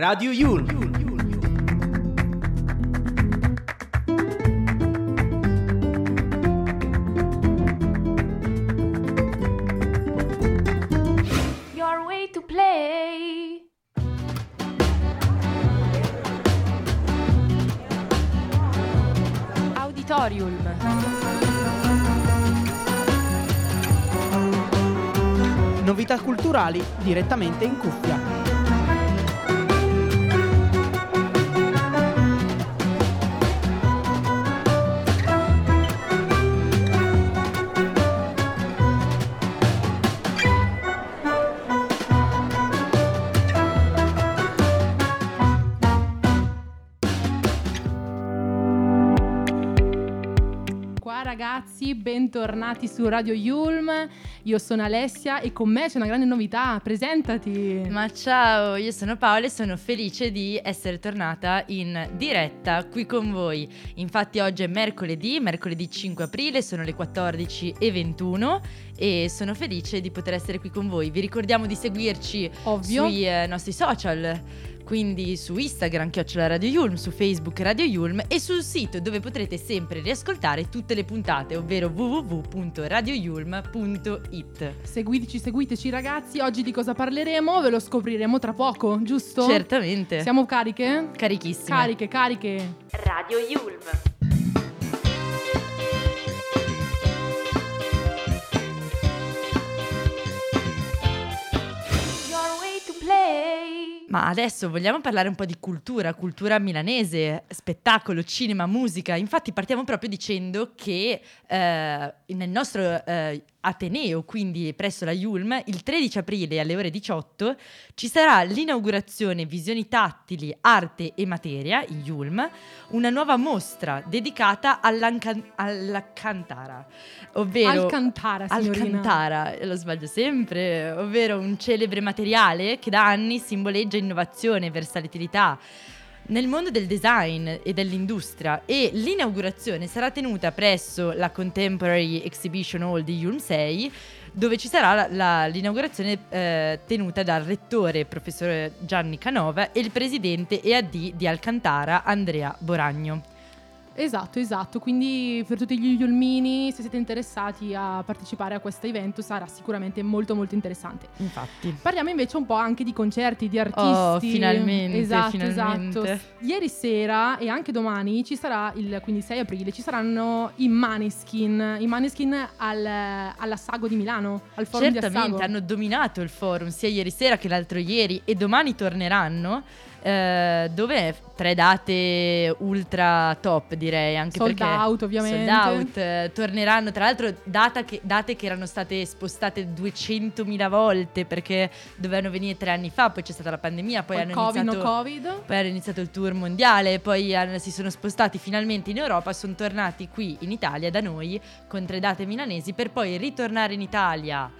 Radio Yulm. Your way to play. Auditorium. Novità culturali direttamente in cuffia. Bentornati su Radio Yulm. Io sono Alessia e con me c'è una grande novità. Presentati. Ma ciao, io sono Paola e sono felice di essere tornata in diretta qui con voi. Infatti oggi è mercoledì, mercoledì 5 aprile, sono le 14.21 e sono felice di poter essere qui con voi. Vi ricordiamo di seguirci Ovvio. sui eh, nostri social. Quindi su Instagram, chiocciola Radio Yulm, su Facebook Radio Yulm e sul sito dove potrete sempre riascoltare tutte le puntate, ovvero www.radioyulm.it. Seguiteci, seguiteci ragazzi. Oggi di cosa parleremo? Ve lo scopriremo tra poco, giusto? Certamente. Siamo cariche? Carichissime. Cariche, cariche. Radio Yulm. Ma adesso vogliamo parlare un po' di cultura, cultura milanese, spettacolo, cinema, musica. Infatti partiamo proprio dicendo che eh, nel nostro eh, Ateneo, quindi presso la Yulm, il 13 aprile alle ore 18 ci sarà l'inaugurazione Visioni tattili, arte e materia, in Yulm, una nuova mostra dedicata all'Alcantara, ovvero... Alcantara, signorina. Alcantara, lo sbaglio sempre, ovvero un celebre materiale che da anni simboleggia innovazione, versatilità nel mondo del design e dell'industria e l'inaugurazione sarà tenuta presso la Contemporary Exhibition Hall di Yulm 6 dove ci sarà la- la- l'inaugurazione eh, tenuta dal rettore professor Gianni Canova e il presidente EAD di Alcantara Andrea Boragno. Esatto, esatto. Quindi per tutti gli Yulmini, se siete interessati a partecipare a questo evento, sarà sicuramente molto molto interessante. Infatti. Parliamo invece un po' anche di concerti, di artisti. Oh, finalmente, Esatto, finalmente. esatto. Ieri sera e anche domani ci sarà, il quindi 6 aprile, ci saranno i Maneskin. I Maneskin al, alla Sago di Milano, al forum di Assago. Certamente hanno dominato il forum sia ieri sera che l'altro ieri e domani torneranno. Eh, dove tre date ultra top direi anche Sold perché out, ovviamente. sold out eh, torneranno tra l'altro che- date che erano state spostate 200.000 volte perché dovevano venire tre anni fa poi c'è stata la pandemia poi, Poi hanno Covid, iniziato no Covid. poi hanno iniziato il tour mondiale, poi hanno- si sono spostati finalmente in Europa, sono tornati qui in Italia da noi con tre date milanesi per poi ritornare in Italia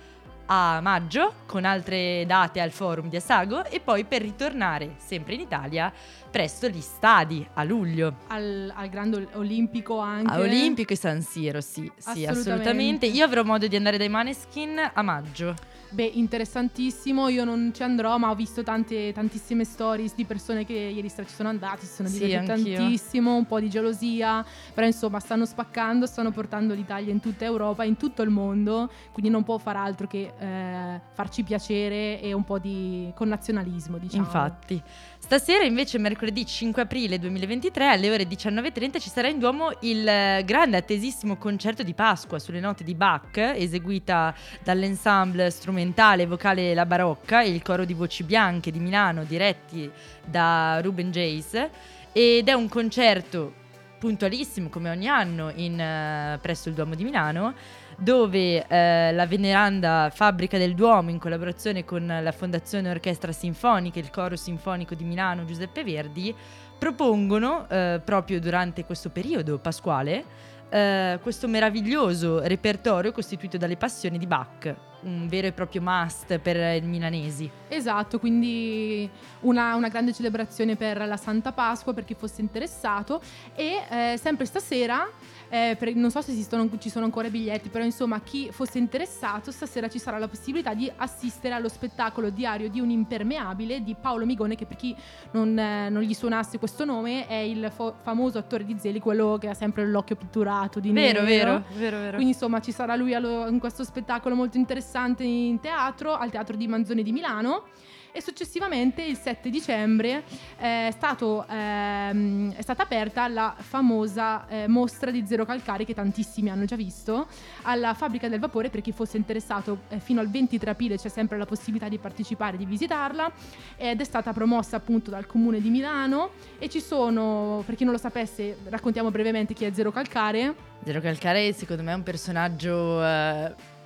a maggio con altre date al forum di Assago e poi per ritornare sempre in Italia presto gli stadi a luglio. Al, al Grande Ol- Olimpico anche. A Olimpico e San Siro, sì, sì, Assolutamente. assolutamente. Io avrò modo di andare dai Maneskin a maggio. Beh, interessantissimo. Io non ci andrò, ma ho visto tante, tantissime stories di persone che ieri sera ci sono andate, si sono Sì, divertite anch'io. tantissimo, un po' di gelosia. Però insomma, stanno spaccando, stanno portando l'Italia in tutta Europa, in tutto il mondo. Quindi non può far altro che eh, farci piacere e un po' di connazionalismo, diciamo. Infatti. Stasera invece mercoledì 5 aprile 2023 alle ore 19.30 ci sarà in Duomo il eh, grande attesissimo concerto di Pasqua sulle note di Bach eseguita dall'ensemble strumentale e vocale La Barocca e il coro di voci bianche di Milano diretti da Ruben Jace ed è un concerto puntualissimo come ogni anno in, eh, presso il Duomo di Milano dove eh, la veneranda Fabbrica del Duomo, in collaborazione con la Fondazione Orchestra Sinfonica e il Coro Sinfonico di Milano Giuseppe Verdi, propongono eh, proprio durante questo periodo pasquale eh, questo meraviglioso repertorio costituito dalle passioni di Bach. un vero e proprio must per i milanesi. Esatto, quindi una, una grande celebrazione per la Santa Pasqua per chi fosse interessato e eh, sempre stasera, eh, per- non so se esistono, ci sono ancora i biglietti, però insomma chi fosse interessato stasera ci sarà la possibilità di assistere allo spettacolo Diario di un impermeabile di Paolo Migone che per chi non, eh, non gli suonasse questo nome è il fo- famoso attore di Zeli, quello che ha sempre l'occhio pitturato di Vero, nero. vero, vero, vero. Quindi insomma ci sarà lui allo- in questo spettacolo molto interessante in teatro, al Teatro di Manzoni di Milano. E successivamente il 7 dicembre eh, è, stato, ehm, è stata aperta la famosa eh, mostra di Zero Calcari che tantissimi hanno già visto alla Fabbrica del Vapore per chi fosse interessato eh, fino al 23 aprile c'è sempre la possibilità di partecipare, di visitarla ed è stata promossa appunto dal comune di Milano e ci sono, per chi non lo sapesse, raccontiamo brevemente chi è Zero Calcare. Zero Calcare secondo me è un personaggio eh,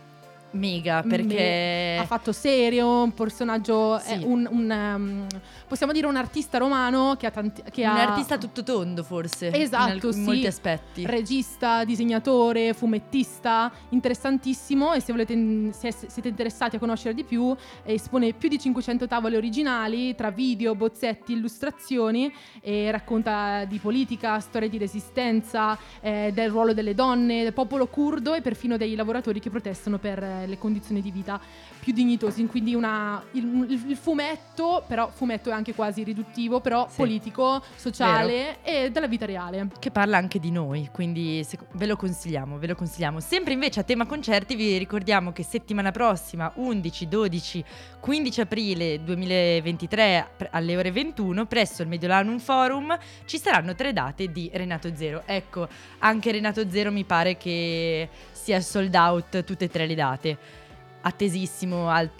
mega perché ha fatto serio, un personaggio, Sì. un, un, um, possiamo dire un artista romano che ha tanti... Che un ha artista tutto tondo forse in, Esatto, alc- in sì. molti aspetti. regista, disegnatore, fumettista, interessantissimo e se, volete, se s- siete interessati a conoscere di più, eh, espone più di 500 tavole originali tra video, bozzetti, illustrazioni e racconta di politica, storie di resistenza, eh, del ruolo delle donne, del popolo curdo e perfino dei lavoratori che protestano per eh, le condizioni di vita più dignitosi. Quindi una, il, il- il fumetto, però fumetto è anche quasi riduttivo, però Sì. politico, sociale e della vita reale. che parla anche di noi, quindi se- ve lo consigliamo, ve lo consigliamo. Sempre invece a tema concerti vi ricordiamo che settimana prossima, 11, 12, 15 aprile 2023 pre- alle ore 21 presso il Mediolanum Forum ci saranno tre date di Renato Zero. Ecco, anche Renato Zero mi pare che sia sold out tutte e tre le date. Attesissimo, al-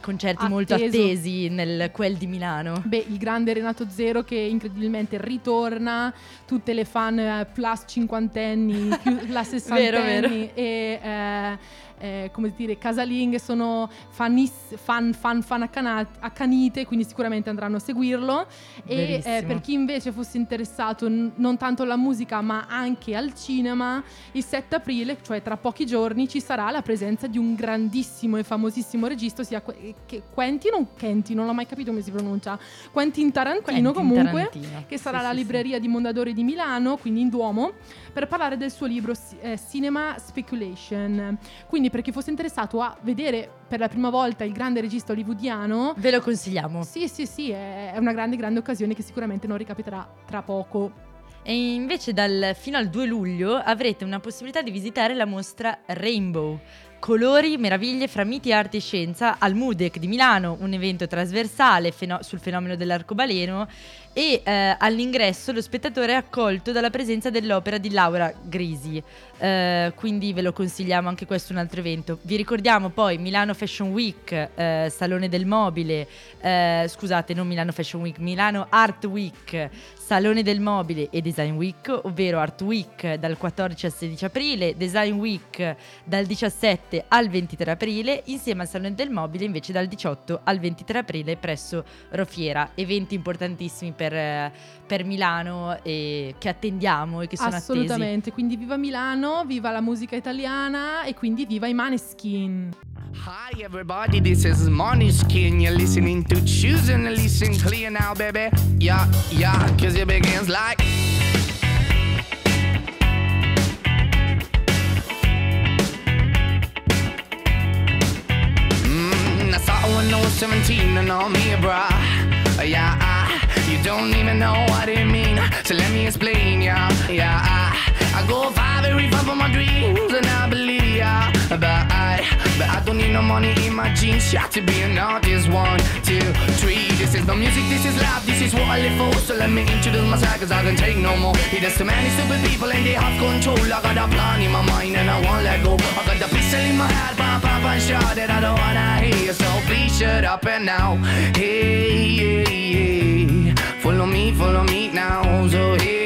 concerti molto Atteso. attesi nel quel di Milano. Beh, il grande Renato Zero che incredibilmente ritorna, tutte le fan eh, plus cinquantenni, più la Vero, vero. sessantenni e eh, eh, come dire casalinghe sono fanis- fan, fan, fan accana- accanite, quindi sicuramente andranno a seguirlo. E eh, per chi invece fosse interessato n- non tanto alla musica ma anche al cinema, il 7 aprile, cioè tra pochi giorni, ci sarà la presenza di un grandissimo e famosissimo regista, ossia que- che- Quentin o Quentin, non l'ho mai capito come si pronuncia, Quentin Tarantino Quentin comunque, Tarantino. che sarà Sì, alla sì, sì. libreria di Mondadori di Milano, quindi in Duomo, per parlare del suo libro eh, Cinema Speculation. Quindi per chi fosse interessato a vedere per la prima volta il grande regista hollywoodiano, Ve lo consigliamo. sì, sì, sì, è è una grande, grande occasione che sicuramente non ricapiterà tra poco. E invece dal, fino al 2 luglio avrete una possibilità di visitare la mostra Rainbow. Colori, meraviglie fra miti, arte e scienza al MUDEC di Milano, un evento trasversale feno- sul fenomeno dell'arcobaleno e eh, all'ingresso lo spettatore è accolto dalla presenza dell'opera di Laura Grisi. Eh, quindi ve lo consigliamo anche questo è un altro evento. Vi ricordiamo poi Milano Fashion Week, eh, Salone del Mobile, eh, scusate, non Milano Fashion Week, Milano Art Week, Salone del Mobile e Design Week, ovvero Art Week dal 14 al 16 aprile, Design Week dal 17 al 23 aprile, insieme al Salone del Mobile invece dal 18 al 23 aprile presso Rofiera. Eventi importantissimi per, per Milano e che attendiamo e che sono attesi. Assolutamente, quindi viva Milano, viva la musica italiana e quindi viva i Maneskin. Hi everybody, this is Måneskin. You're listening to Choosing to Listen Clear now, baby. Yeah, yeah, cause it begins like. Mm, I saw when I was 17 and all me, bruh. Yeah, I, you don't even know what it mean. So let me explain, yeah, yeah. I, I go far, very far from my dreams, and I believe, yeah. But I, but I don't need no money in my jeans. Yeah, to be an artist, one, two, three. This is no music, this is life, this is what I live for. So let me introduce myself, cause I can take no more. Yeah, there's too many stupid people and they have control. I got a plan in my mind and I won't let go. I got the pistol in my head, pop, pop, and shot that I don't wanna hear. So please shut up and now. Hey, hey, hey. Follow me, follow me now. So hey,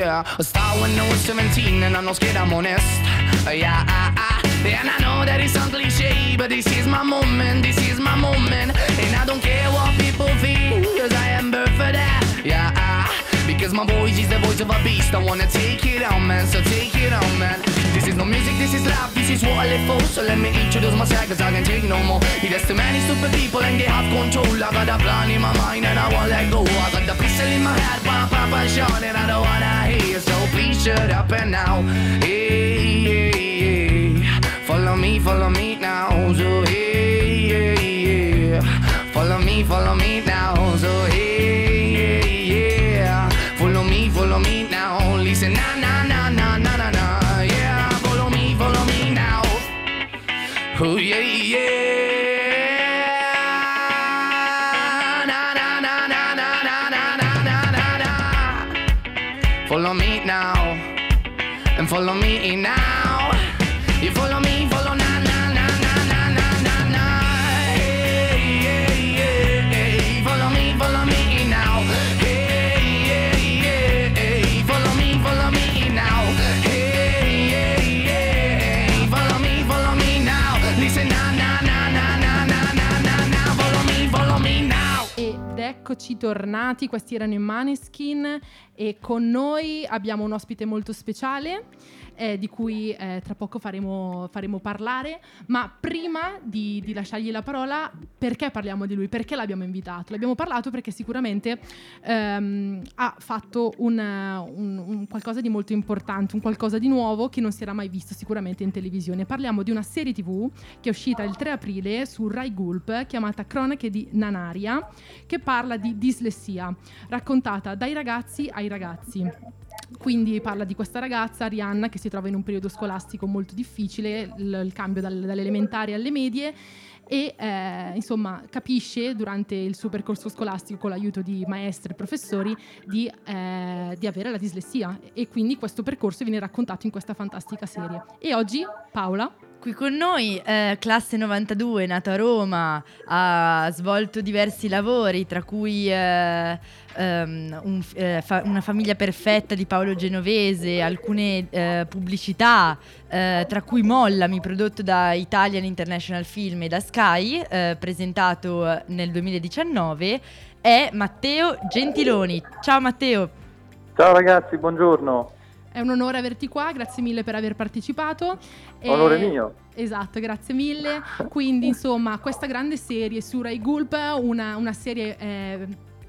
yeah. A when I was 17 and I'm not scared, I'm honest. Uh, yeah, ah, ah. and I know that it's sounds cliche, but this is my moment, my voice is the voice of a beast. I wanna take it on, man. So take it on, man. This is no music, this is life, this is what I live for. So let me introduce myself, cause I can take no more. There's too many stupid people and they have control. I got a plan in my mind and I won't let go. I got the pistol in my head, pam, pam, pam, shot, and I don't wanna hear. So please shut up and now. Hey, hey, hey. Follow me, follow me now. So Follow me now, and follow me now. You follow me, follow na eccoci tornati, questi erano i Maneskin e con noi abbiamo un ospite molto speciale eh, di cui eh, tra poco faremo, faremo parlare, ma prima di, di lasciargli la parola, perché parliamo di lui? Perché l'abbiamo invitato? L'abbiamo parlato perché sicuramente ehm, ha fatto un, un- un qualcosa di molto importante, un qualcosa di nuovo che non si era mai visto sicuramente in televisione. Parliamo di una serie tv che è uscita il 3 aprile su Rai Gulp chiamata Cronache di Nanaria che parla di dislessia raccontata dai ragazzi ai ragazzi. Quindi parla di questa ragazza, Arianna, che si trova in un periodo scolastico molto difficile, il, il cambio dal- dalle elementari alle medie e eh, insomma capisce durante il suo percorso scolastico con l'aiuto di maestri e professori di, eh, di avere la dislessia e quindi questo percorso viene raccontato in questa fantastica serie. E oggi Paola Qui con noi, eh, classe 92, nato a Roma, ha svolto diversi lavori, tra cui eh, ehm, un- eh, fa- una famiglia perfetta di Paolo Genovese, alcune eh, pubblicità, eh, tra cui Mollami, prodotto da Italian International Film e da Sky, eh, presentato nel 2019, è Matteo Gentiloni. Ciao Matteo! Ciao ragazzi, buongiorno. È un onore averti qua, grazie mille per aver partecipato. E- Onore mio. Esatto, grazie mille. Quindi, insomma, questa grande serie su Rai Gulp, una, una serie eh,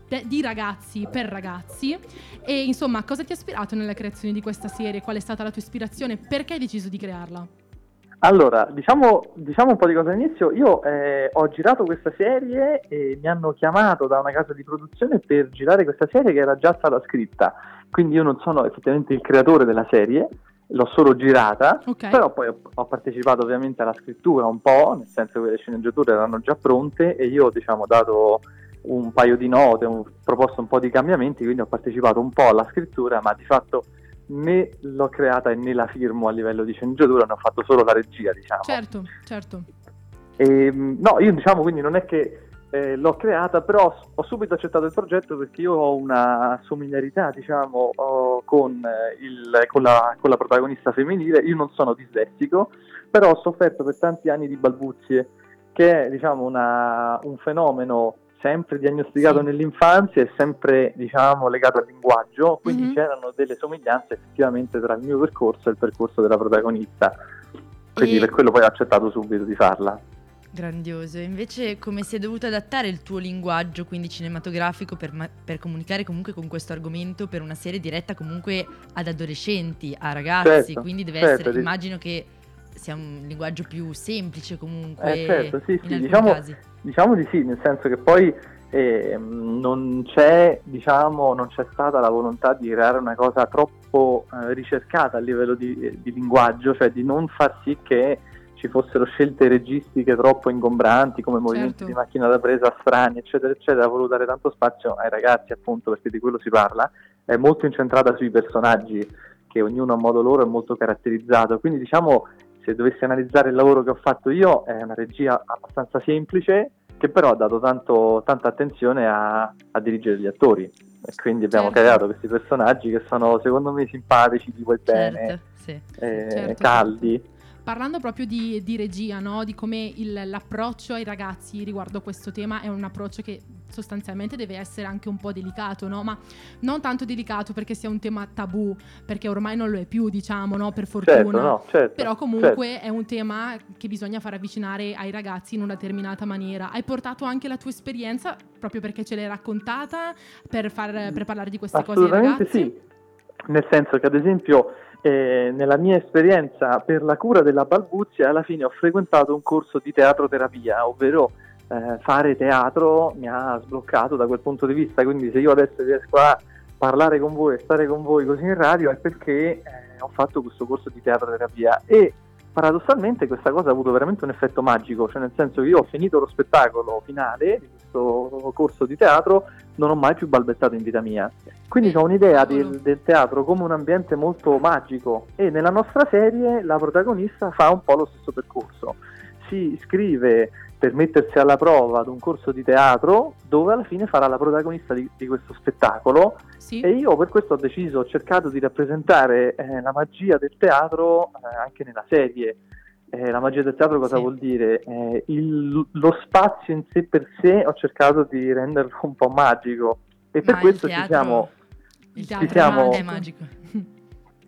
de- di ragazzi per ragazzi. E insomma, cosa ti ha ispirato nella creazione di questa serie? Qual è stata la tua ispirazione? Perché hai deciso di crearla? Allora, diciamo, diciamo un po' di cosa all'inizio. Io eh, ho girato questa serie e mi hanno chiamato da una casa di produzione per girare questa serie che era già stata scritta. Quindi io non sono effettivamente il creatore della serie, l'ho solo girata, Ok. però poi ho, ho partecipato ovviamente alla scrittura un po', nel senso che le sceneggiature erano già pronte e io diciamo ho dato un paio di note, ho proposto un po' di cambiamenti, quindi ho partecipato un po' alla scrittura, ma di fatto né l'ho creata e né la firmo a livello di sceneggiatura, ne ho fatto solo la regia, diciamo. Certo, certo. E, mh, no, io diciamo quindi non è che eh, l'ho creata, però ho subito accettato il progetto perché io ho una somigliarità, diciamo, con, eh, il- con la, con la protagonista femminile. Io non sono dislessico, però ho sofferto per tanti anni di balbuzie, che è, diciamo, una- un fenomeno sempre diagnosticato Sì. nell'infanzia e sempre, diciamo, legato al linguaggio, quindi Mhm. c'erano delle somiglianze effettivamente tra il mio percorso e il percorso della protagonista. Quindi E- per quello poi ho accettato subito di farla. Grandioso. Invece come si è dovuto adattare il tuo linguaggio, quindi cinematografico, per, ma- per comunicare comunque con questo argomento per una serie diretta comunque ad adolescenti, a ragazzi, Certo, quindi deve certo, essere, di- immagino che sia un linguaggio più semplice comunque Eh, certo, sì, sì, diciamo-. Diciamo di sì, nel senso che poi ehm, non c'è, diciamo, non c'è stata la volontà di creare una cosa troppo eh, ricercata a livello di, di linguaggio, cioè di non far sì che ci fossero scelte registiche troppo ingombranti come movimenti Certo. di macchina da presa strani, eccetera, eccetera, ha voluto dare tanto spazio ai ragazzi, appunto, perché di quello si parla, è molto incentrata sui personaggi che ognuno a modo loro è molto caratterizzato, quindi diciamo se dovessi analizzare il lavoro che ho fatto io è una regia abbastanza semplice che però ha dato tanto- tanta attenzione a, a dirigere gli attori. E quindi abbiamo Certo. creato questi personaggi che sono secondo me simpatici, ti vuoi bene, Certo, sì. eh, Certo. caldi. Parlando proprio di, di regia, no? di come il- l'approccio ai ragazzi riguardo a questo tema è un approccio che sostanzialmente deve essere anche un po' delicato, no? ma non tanto delicato perché sia un tema tabù, perché ormai non lo è più, diciamo, no? per fortuna. Certo, no, certo. Però certo. comunque è un tema che bisogna far avvicinare ai ragazzi in una determinata maniera. Hai portato anche la tua esperienza proprio perché ce l'hai raccontata per, far- per parlare di queste cose ai ragazzi? sì, nel senso che ad esempio eh, nella mia esperienza per la cura della balbuzia alla fine ho frequentato un corso di teatroterapia, ovvero eh, fare teatro mi ha sbloccato da quel punto di vista, quindi se io adesso riesco a parlare con voi e stare con voi così in radio è perché eh, ho fatto questo corso di teatroterapia. E paradossalmente questa cosa ha avuto veramente un effetto magico, cioè nel senso che io ho finito lo spettacolo finale di questo corso di teatro, non ho mai più balbettato in vita mia. Quindi Eh, ho un'idea del, del teatro come un ambiente molto magico e nella nostra serie la protagonista fa un po' lo stesso percorso. Si iscrive per mettersi alla prova ad un corso di teatro dove alla fine farà la protagonista di, di questo spettacolo Sì? e io per questo ho deciso, ho cercato di rappresentare eh, la magia del teatro eh, anche nella serie. Eh, la magia del teatro cosa Sì. vuol dire? Eh, il- lo spazio in sé per sé ho cercato di renderlo un po' magico e per Ma questo ci teatro- siamo, Il Ci teatro siamo- è magico.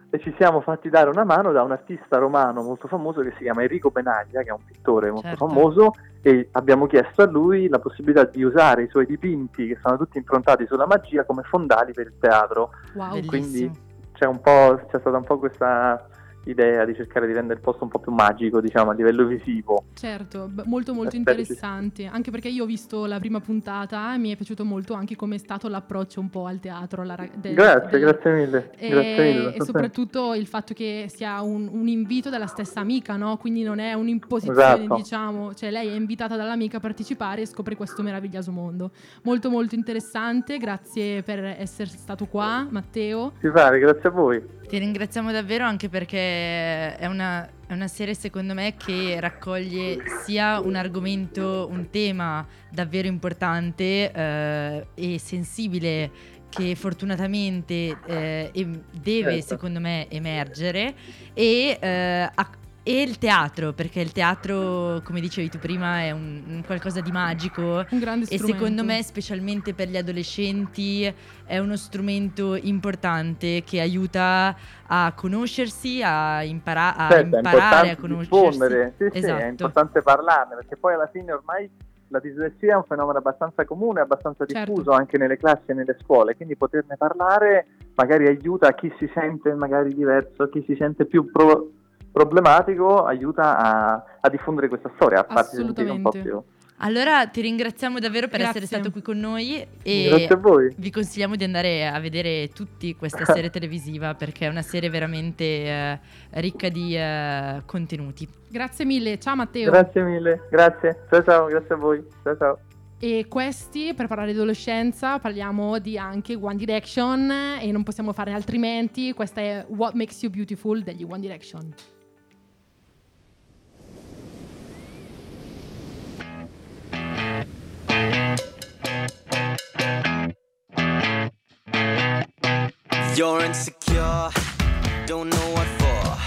e ci siamo fatti dare una mano da un artista romano molto famoso che si chiama Enrico Benaglia, che è un pittore molto Certo. famoso, e abbiamo chiesto a lui la possibilità di usare i suoi dipinti, che sono tutti improntati sulla magia, come fondali per il teatro. Wow. Quindi- C'è, un po', c'è stata un po' questa idea di cercare di rendere il posto un po' più magico, diciamo, a livello visivo. Certo, molto molto interessante, anche perché io ho visto la prima puntata e mi è piaciuto molto anche come è stato l'approccio un po' al teatro. alla ra- del- grazie, del- grazie mille. E, grazie mille, e soprattutto il fatto che sia un, un invito dalla stessa amica, no? Quindi non è un'imposizione, Esatto. diciamo, cioè lei è invitata dall'amica a partecipare e scopre questo meraviglioso mondo. Molto molto interessante, grazie per essere stato qua, Matteo. Ti pare, grazie a voi. Ti ringraziamo davvero anche perché è una, è una serie secondo me che raccoglie sia un argomento, un tema davvero importante eh, e sensibile che fortunatamente eh, deve Certo. secondo me emergere e, eh, a- e il teatro perché il teatro come dicevi tu prima è un, un qualcosa di magico Un grande e strumento. secondo me, specialmente per gli adolescenti, è uno strumento importante che aiuta a conoscersi, a, impara- a Certo, imparare a conoscersi. sì, sì, Esatto. è importante parlarne, perché poi alla fine ormai la dislessia è un fenomeno abbastanza comune, abbastanza Certo. diffuso anche nelle classi e nelle scuole, quindi poterne parlare magari aiuta a chi si sente magari diverso, a chi si sente più pro- problematico, aiuta a, a diffondere questa storia, a farsi sentire un po' più. Allora ti ringraziamo davvero per Grazie. essere stato qui con noi e Grazie a voi. vi consigliamo di andare a vedere tutti questa serie televisiva perché è una serie veramente eh, ricca di eh, contenuti. Grazie mille, ciao Matteo. Grazie mille, grazie. Ciao ciao, grazie a voi. Ciao ciao. E questi, per parlare di adolescenza, parliamo di anche One Direction e non possiamo fare altrimenti. Questa è What Makes You Beautiful degli One Direction. You're insecure, don't know what for.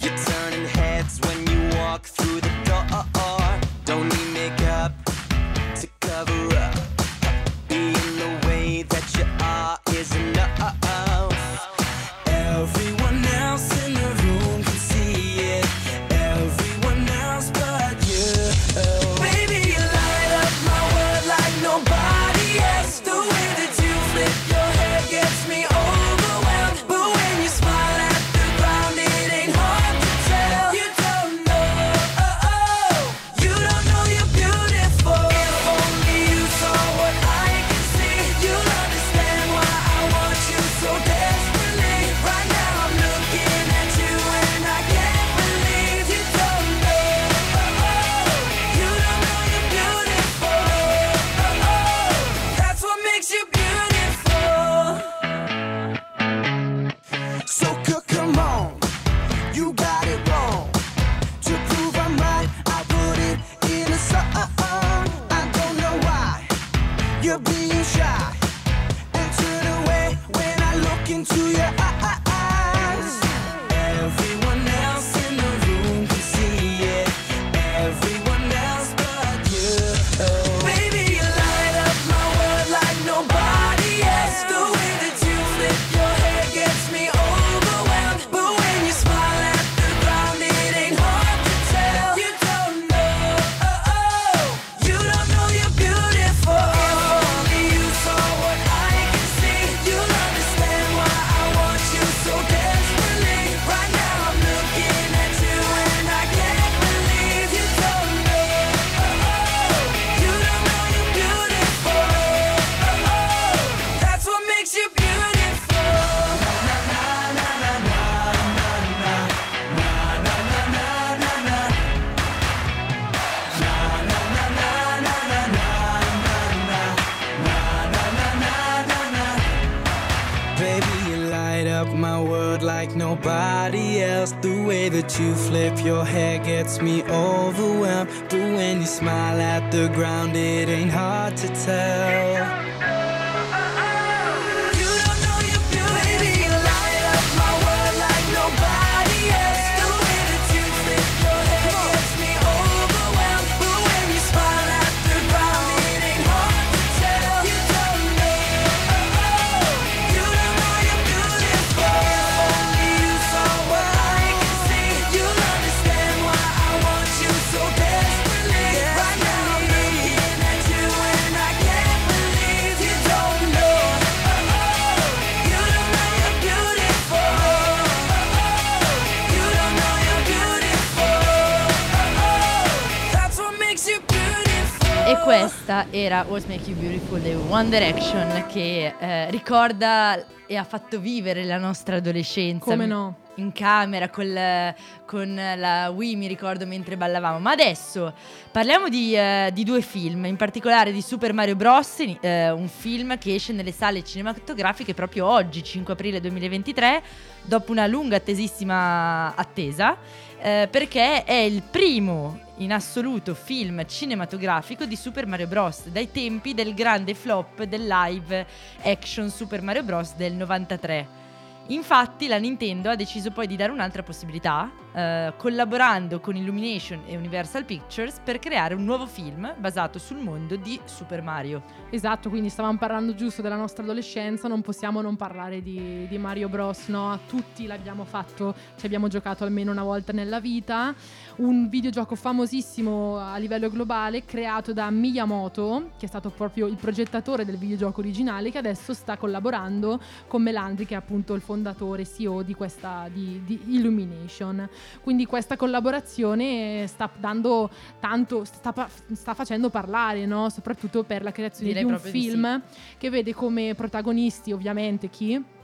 You're turning heads when you walk through the door. Don't need makeup that you flip your hair gets me overwhelmed. But when you smile at the ground, it ain't hard to tell. Questa era What Make You Beautiful di One Direction che eh, ricorda e ha fatto vivere la nostra adolescenza. Come no? In camera col- con la Wii, mi ricordo mentre ballavamo. Ma adesso parliamo di, eh, di due film, in particolare di Super Mario Bros. eh, un film che esce nelle sale cinematografiche proprio oggi, 5 aprile 2023, dopo una lunga attesissima attesa, eh, perché è il primo in assoluto film cinematografico di Super Mario Bros. dai tempi del grande flop del live action Super Mario Bros. del 93. Infatti la Nintendo ha deciso poi di dare un'altra possibilità, eh, collaborando con Illumination e Universal Pictures per creare un nuovo film basato sul mondo di Super Mario. Esatto, quindi stavamo parlando giusto della nostra adolescenza, non possiamo non parlare di, di Mario Bros, no? Tutti l'abbiamo fatto, ci abbiamo giocato almeno una volta nella vita. Un videogioco famosissimo a livello globale, creato da Miyamoto, che è stato proprio il progettatore del videogioco originale, che adesso sta collaborando con Melandri, che è appunto il fondatore CEO di questa di, di Illumination. Quindi questa collaborazione sta dando tanto, sta, sta facendo parlare, no? soprattutto per la creazione Direi di un proprio di film che vede come protagonisti ovviamente chi?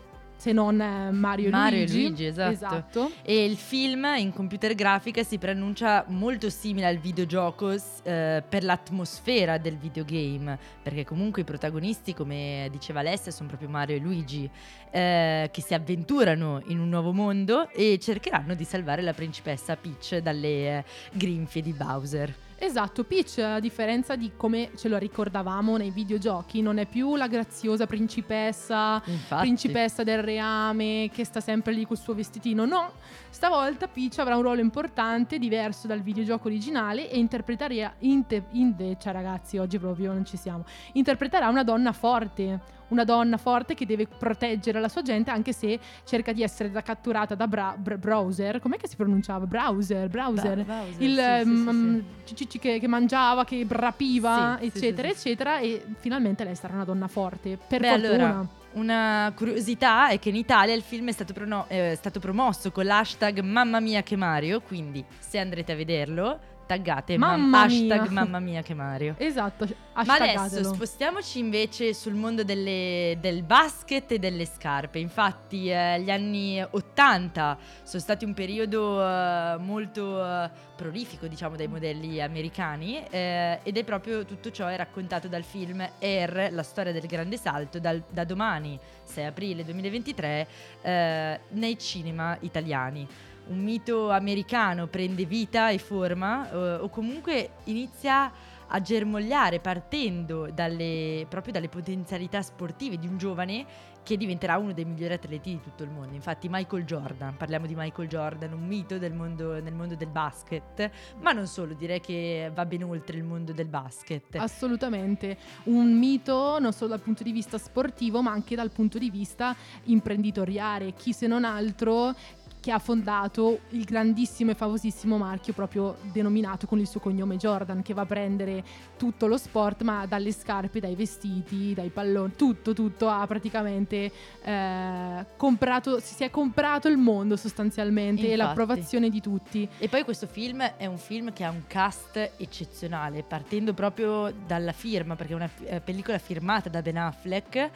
Se non eh, Mario, Mario e e Luigi. Luigi, esatto. Esatto. E il film in computer grafica si preannuncia molto simile al videogioco eh, per l'atmosfera del videogame, perché comunque i protagonisti, come diceva Alessia, sono proprio Mario e Luigi, eh, che si avventurano in un nuovo mondo e cercheranno di salvare la principessa Peach dalle eh, grinfie di Bowser. Esatto, Peach, a differenza di come ce lo ricordavamo nei videogiochi, non è più la graziosa principessa, Infatti. principessa del reame che sta sempre lì col suo vestitino. No, stavolta Peach avrà un ruolo importante, diverso dal videogioco originale e interpreterà, inte- invece ragazzi, oggi proprio non ci siamo, interpreterà una donna forte. Una donna forte che deve proteggere la sua gente anche se cerca di essere da- catturata da Bra- Br- Browser. Com'è che si pronunciava? Browser, Browser. Ba- Bowser, il sì, sì, sì, mm, sì. Cicci che, che mangiava, che rapiva, eccetera, eccetera. E finalmente lei sarà una donna forte. Per Beh, fortuna. allora, una curiosità è che in Italia il film è stato, prono- eh, è stato promosso con l'hashtag Mamma mia che Mario, quindi se andrete a vederlo, taggate mam- Mamma mia. hashtag Mamma mia che Mario. Esatto, Ma adesso spostiamoci invece sul mondo delle- del basket e delle scarpe. Infatti, eh, gli anni 80 sono stati un periodo eh, molto eh, prolifico, diciamo, dai modelli americani. eh, ed è proprio tutto ciò è raccontato dal film Air, la storia del grande salto, dal- da domani, 6 aprile 2023, eh, nei cinema italiani un mito americano prende vita e forma eh, o comunque inizia a germogliare partendo dalle, proprio dalle potenzialità sportive di un giovane che diventerà uno dei migliori atleti di tutto il mondo. Infatti Michael Jordan, parliamo di Michael Jordan, un mito mondo, nel mondo del basket, ma non solo, direi che va ben oltre il mondo del basket. Assolutamente, un mito non solo dal punto di vista sportivo ma anche dal punto di vista imprenditoriale, chi se non altro che ha fondato il grandissimo e famosissimo marchio proprio denominato con il suo cognome Jordan, che va a prendere tutto lo sport, ma dalle scarpe, dai vestiti, dai palloni, tutto, tutto ha praticamente eh, comprato, si è comprato il mondo sostanzialmente e Infatti. l'approvazione di tutti. E poi questo film è un film che ha un cast eccezionale, partendo proprio dalla firma, perché è una eh, pellicola firmata da Ben Affleck.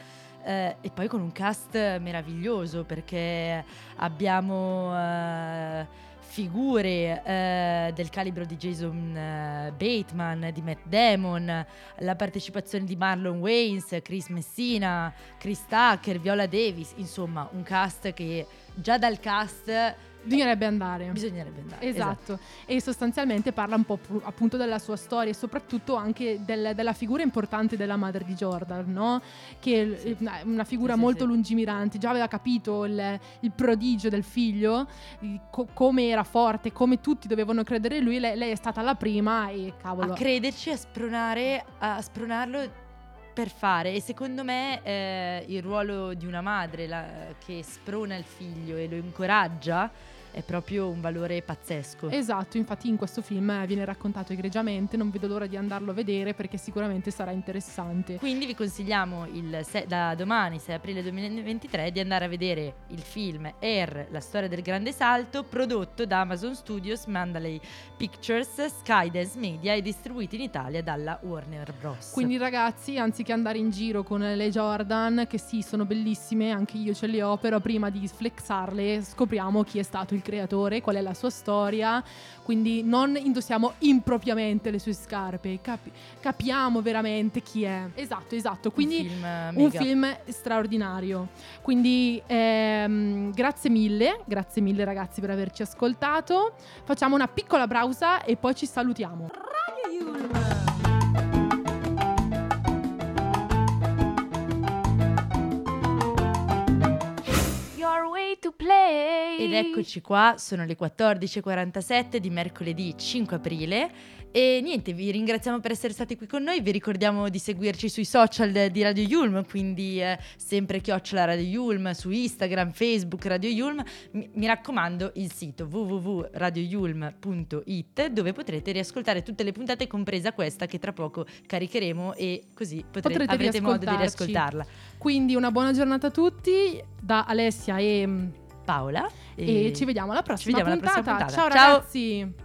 Eh, e poi con un cast meraviglioso perché abbiamo eh, figure eh, del calibro di Jason eh, Bateman, di Matt Damon, la partecipazione di Marlon Waynes, Chris Messina, Chris Tucker, Viola Davis, insomma un cast che già dal cast Bisognerebbe andare. bisognerebbe andare. Esatto. e sostanzialmente parla un po' appunto della sua storia e soprattutto anche del- della figura importante della madre di Jordan, no? Che Sì. è una- figura Sì, molto sì. lungimirante, già aveva capito il, il prodigio del figlio, co- come era forte, come tutti dovevano credere in lui, lei, lei è stata la prima e cavolo. a crederci, a spronare, a spronarlo per fare. E secondo me eh, il ruolo di una madre la- che sprona il figlio e lo incoraggia è proprio un valore pazzesco. Esatto, infatti in questo film viene raccontato egregiamente, non vedo l'ora di andarlo a vedere perché sicuramente sarà interessante. Quindi vi consigliamo il se- da domani, 6 aprile 2023, di andare a vedere il film Air, la storia del grande salto, prodotto da Amazon Studios, Mandalay Pictures, Skydance Media e distribuito in Italia dalla Warner Bros. Quindi ragazzi, anziché andare in giro con le Jordan, che sì, sono bellissime, anche io ce le ho, però prima di flexarle scopriamo chi è stato il creatore, qual è la sua storia, quindi non indossiamo impropriamente le sue scarpe, capi- capiamo veramente chi è. Esatto, esatto, quindi un film, un film straordinario. Quindi ehm, grazie mille, grazie mille ragazzi per averci ascoltato. Facciamo una piccola pausa e poi ci salutiamo. Your way to play. Ed eccoci qua, sono le 14.47 di mercoledì 5 aprile e niente, vi ringraziamo per essere stati qui con noi, vi ricordiamo di seguirci sui social di Radio Yulm, quindi eh, sempre chiocciola Radio Yulm, su Instagram, Facebook Radio Yulm, mi, mi raccomando il sito www.radioyulm.it dove potrete riascoltare tutte le puntate compresa questa che tra poco caricheremo e così potre- Potrete avrete modo di riascoltarla. Quindi una buona giornata a tutti da Alessia e, Paola e ci vediamo alla prossima, vediamo alla prossima puntata. puntata. Ciao Ciao. ragazzi.